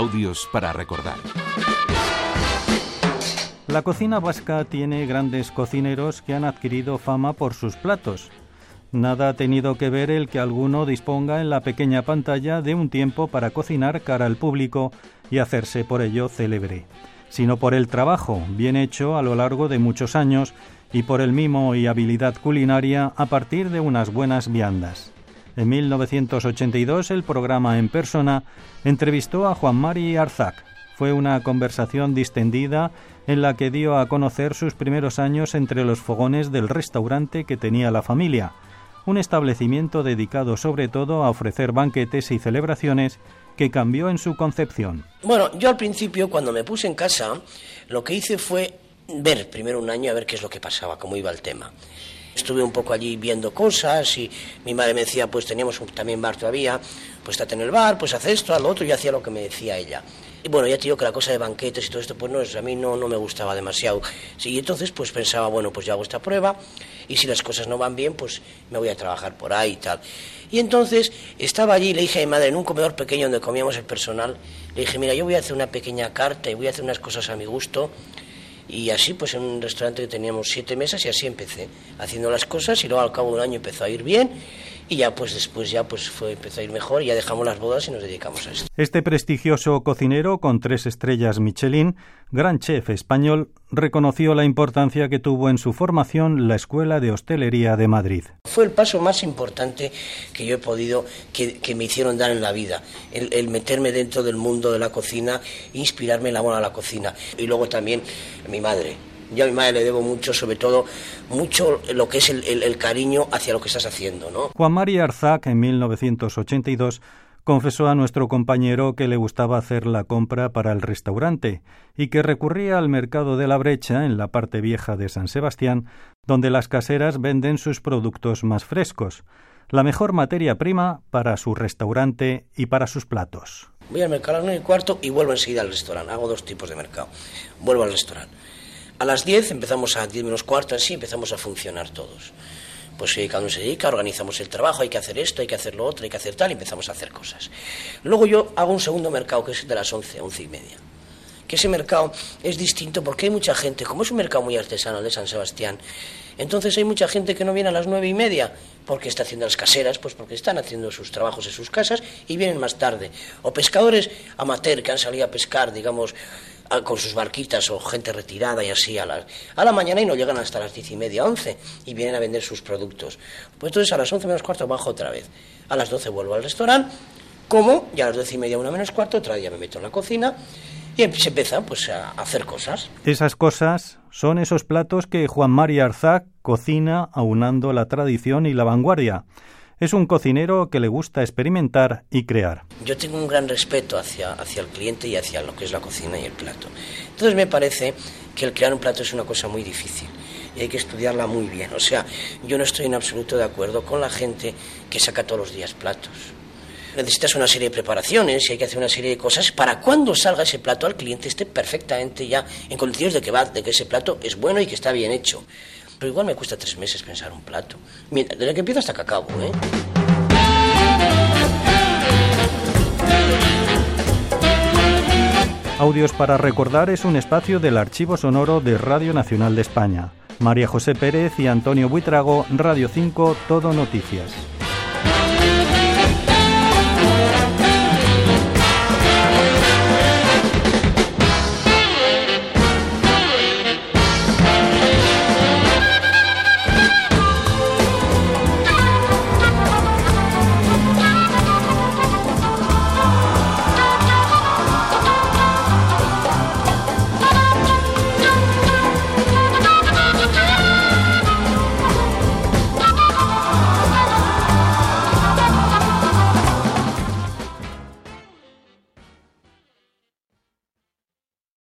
Audios para recordar. La cocina vasca tiene grandes cocineros que han adquirido fama por sus platos. Nada ha tenido que ver el que alguno disponga en la pequeña pantalla de un tiempo para cocinar cara al público y hacerse por ello célebre, sino por el trabajo bien hecho a lo largo de muchos años y por el mimo y habilidad culinaria a partir de unas buenas viandas. En 1982 el programa En Persona entrevistó a Juan Mari Arzac. Fue una conversación distendida en la que dio a conocer sus primeros años entre los fogones del restaurante que tenía la familia, un establecimiento dedicado sobre todo a ofrecer banquetes y celebraciones que cambió en su concepción. Bueno, yo al principio cuando me puse en casa, lo que hice fue ver primero un año a ver qué es lo que pasaba, cómo iba el tema. Estuve un poco allí viendo cosas y mi madre me decía, pues teníamos también bar todavía, pues estate en el bar, pues haz esto, haz lo otro, y hacía lo que me decía ella. Y bueno, ya te digo que la cosa de banquetes y todo esto, pues no, a mí no, no me gustaba demasiado. Sí, y entonces pues pensaba, bueno, pues ya hago esta prueba y si las cosas no van bien, pues me voy a trabajar por ahí y tal. Y entonces estaba allí, le dije a mi madre, en un comedor pequeño donde comíamos el personal, le dije, mira, yo voy a hacer una pequeña carta y voy a hacer unas cosas a mi gusto y así, pues en un restaurante que teníamos siete mesas y así empecé, haciendo las cosas y luego al cabo de un año empezó a ir bien y ya pues después ya pues fue empezó a ir mejor y ya dejamos las bodas y nos dedicamos a esto. Este prestigioso cocinero con tres estrellas Michelin, gran chef español, reconoció la importancia que tuvo en su formación la Escuela de Hostelería de Madrid. Fue el paso más importante que yo he podido, que, me hicieron dar en la vida, el, meterme dentro del mundo de la cocina, inspirarme en la a la cocina y luego también mi madre yo a mi madre le debo mucho, sobre todo, mucho lo que es el, cariño hacia lo que estás haciendo, ¿no? Juan María Arzac, en 1982, confesó a nuestro compañero que le gustaba hacer la compra para el restaurante y que recurría al mercado de la brecha en la parte vieja de San Sebastián, donde las caseras venden sus productos más frescos, la mejor materia prima para su restaurante y para sus platos. Voy al mercado a las nueve y cuarto y vuelvo enseguida al restaurante. Hago dos tipos de mercado. Vuelvo al restaurante. A las 10 empezamos a 10 menos cuarto, así empezamos a funcionar todos. Pues cada uno se dedica, organizamos el trabajo, hay que hacer esto, hay que hacer lo otro, hay que hacer tal, y empezamos a hacer cosas. Luego yo hago un segundo mercado, que es de las 11, 11 y media. Que ese mercado es distinto porque hay mucha gente, como es un mercado muy artesanal de San Sebastián, entonces hay mucha gente que no viene a las nueve y media porque está haciendo las caseras, pues porque están haciendo sus trabajos en sus casas y vienen más tarde. O pescadores amateur que han salido a pescar, digamos, con sus barquitas o gente retirada y así a, la a la mañana y no llegan hasta las diez y media, once, y vienen a vender sus productos. Pues entonces a las once menos cuarto bajo otra vez. A las doce vuelvo al restaurante, como, y a las doce y media, una menos cuarto, otra día me meto en la cocina y se empieza pues a hacer cosas. Esas cosas son esos platos que Juan María Arzac cocina aunando la tradición y la vanguardia. Es un cocinero que le gusta experimentar y crear. Yo tengo un gran respeto hacia, hacia el cliente y hacia lo que es la cocina y el plato. Entonces me parece que el crear un plato es una cosa muy difícil y hay que estudiarla muy bien. O sea, yo no estoy en absoluto de acuerdo con la gente que saca todos los días platos. Necesitas una serie de preparaciones y hay que hacer una serie de cosas para cuando salga ese plato al cliente esté perfectamente ya en condiciones de que, va, de que ese plato es bueno y que está bien hecho. Pero igual me cuesta tres meses pensar un plato. Mira, desde que empiezo hasta que acabo, ¿eh? Audios para recordar es un espacio del archivo sonoro de Radio Nacional de España. María José Pérez y Antonio Buitrago, Radio 5, Todo Noticias.